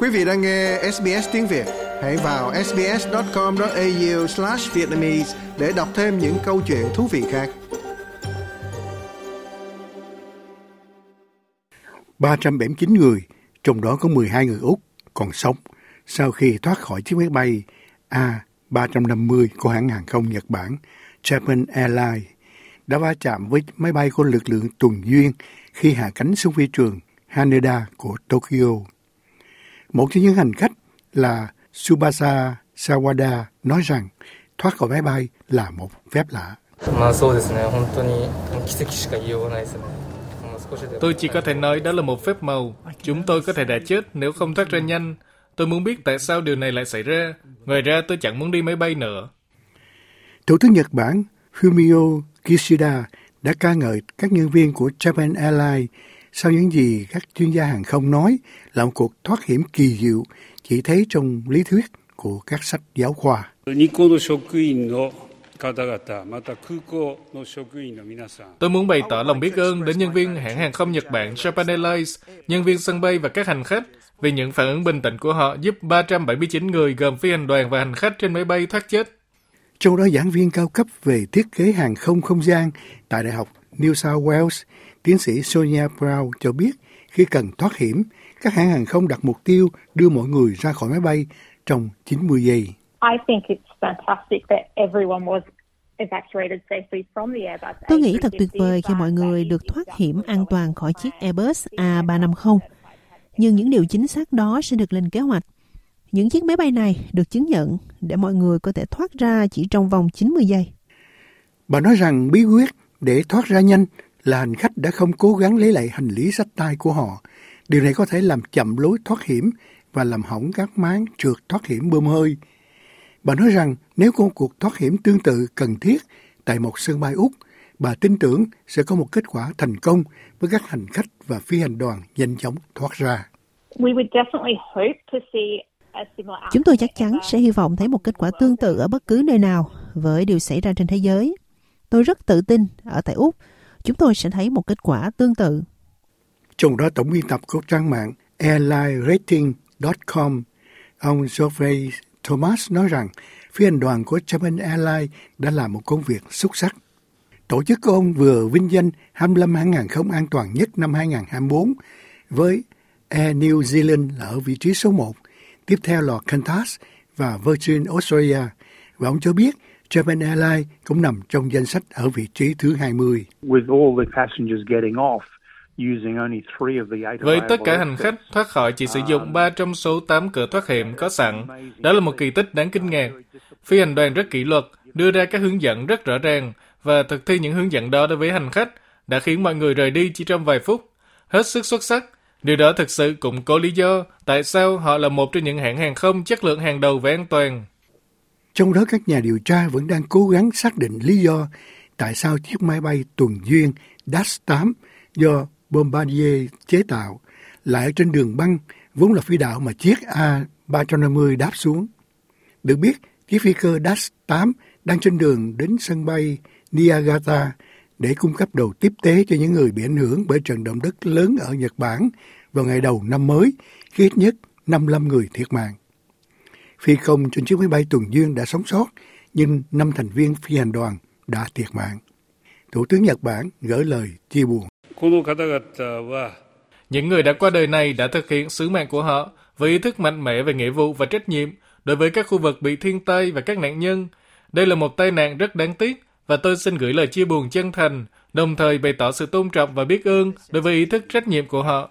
Quý vị đang nghe SBS tiếng Việt, hãy vào sbs.com.au/vietnamese để đọc thêm những câu chuyện thú vị khác. 379 người, trong đó có 12 người Úc còn sống sau khi thoát khỏi chiếc máy bay A350 của hãng hàng không Nhật Bản Japan Airlines đã va chạm với máy bay của lực lượng tuần duyên khi hạ cánh xuống phi trường Haneda của Tokyo. Một trong những hành khách là Subasa Sawada nói rằng thoát khỏi máy bay là một phép lạ. Tôi chỉ có thể nói đó là một phép màu. Chúng tôi có thể đã chết nếu không thoát ra nhanh. Tôi muốn biết tại sao điều này lại xảy ra. Ngoài ra tôi chẳng muốn đi máy bay nữa. Thủ tướng Nhật Bản Fumio Kishida đã ca ngợi các nhân viên của Japan Airlines sau những gì các chuyên gia hàng không nói là một cuộc thoát hiểm kỳ diệu chỉ thấy trong lý thuyết của các sách giáo khoa. Tôi muốn bày tỏ lòng biết ơn đến nhân viên hãng hàng không Nhật Bản Japan Airlines, nhân viên sân bay và các hành khách vì những phản ứng bình tĩnh của họ giúp 379 người gồm phi hành đoàn và hành khách trên máy bay thoát chết. Trong đó giảng viên cao cấp về thiết kế hàng không không gian tại Đại học New South Wales, tiến sĩ Sonia Brown cho biết khi cần thoát hiểm, các hãng hàng không đặt mục tiêu đưa mọi người ra khỏi máy bay trong 90 giây. I think it's fantastic that everyone was Tôi nghĩ thật tuyệt vời khi mọi người được thoát hiểm an toàn khỏi chiếc Airbus A350. Nhưng những điều chính xác đó sẽ được lên kế hoạch. Những chiếc máy bay này được chứng nhận để mọi người có thể thoát ra chỉ trong vòng 90 giây. Bà nói rằng bí quyết để thoát ra nhanh là hành khách đã không cố gắng lấy lại hành lý sách tay của họ. Điều này có thể làm chậm lối thoát hiểm và làm hỏng các máng trượt thoát hiểm bơm hơi. Bà nói rằng nếu có một cuộc thoát hiểm tương tự cần thiết tại một sân bay Úc, bà tin tưởng sẽ có một kết quả thành công với các hành khách và phi hành đoàn nhanh chóng thoát ra. Chúng tôi chắc chắn sẽ hy vọng thấy một kết quả tương tự ở bất cứ nơi nào với điều xảy ra trên thế giới. Tôi rất tự tin ở tại Úc, chúng tôi sẽ thấy một kết quả tương tự. Trong đó tổng biên tập của trang mạng airlinerating.com, ông Geoffrey Thomas nói rằng phi hành đoàn của Japan Airlines đã làm một công việc xuất sắc. Tổ chức của ông vừa vinh danh 25 hãng hàng không an toàn nhất năm 2024 với Air New Zealand là ở vị trí số 1, tiếp theo là Qantas và Virgin Australia. Và ông cho biết Japan Airlines cũng nằm trong danh sách ở vị trí thứ 20. With all the passengers getting off, với tất cả hành khách thoát khỏi chỉ sử dụng 3 trong số 8 cửa thoát hiểm có sẵn, đó là một kỳ tích đáng kinh ngạc. Phi hành đoàn rất kỷ luật, đưa ra các hướng dẫn rất rõ ràng và thực thi những hướng dẫn đó đối với hành khách đã khiến mọi người rời đi chỉ trong vài phút. Hết sức xuất sắc. Điều đó thực sự củng cố lý do tại sao họ là một trong những hãng hàng không chất lượng hàng đầu về an toàn. Trong đó các nhà điều tra vẫn đang cố gắng xác định lý do tại sao chiếc máy bay tuần duyên Dash 8 do Bombardier chế tạo lại ở trên đường băng vốn là phi đạo mà chiếc A350 đáp xuống. Được biết, chiếc phi cơ Dash 8 đang trên đường đến sân bay Niagata để cung cấp đồ tiếp tế cho những người bị ảnh hưởng bởi trận động đất lớn ở Nhật Bản vào ngày đầu năm mới, khi ít nhất 55 người thiệt mạng. Phi công trên chiếc máy bay tuần duyên đã sống sót, nhưng năm thành viên phi hành đoàn đã thiệt mạng. Thủ tướng Nhật Bản gửi lời chia buồn. Những người đã qua đời này đã thực hiện sứ mạng của họ với ý thức mạnh mẽ về nghĩa vụ và trách nhiệm đối với các khu vực bị thiên tai và các nạn nhân. Đây là một tai nạn rất đáng tiếc và tôi xin gửi lời chia buồn chân thành, đồng thời bày tỏ sự tôn trọng và biết ơn đối với ý thức trách nhiệm của họ.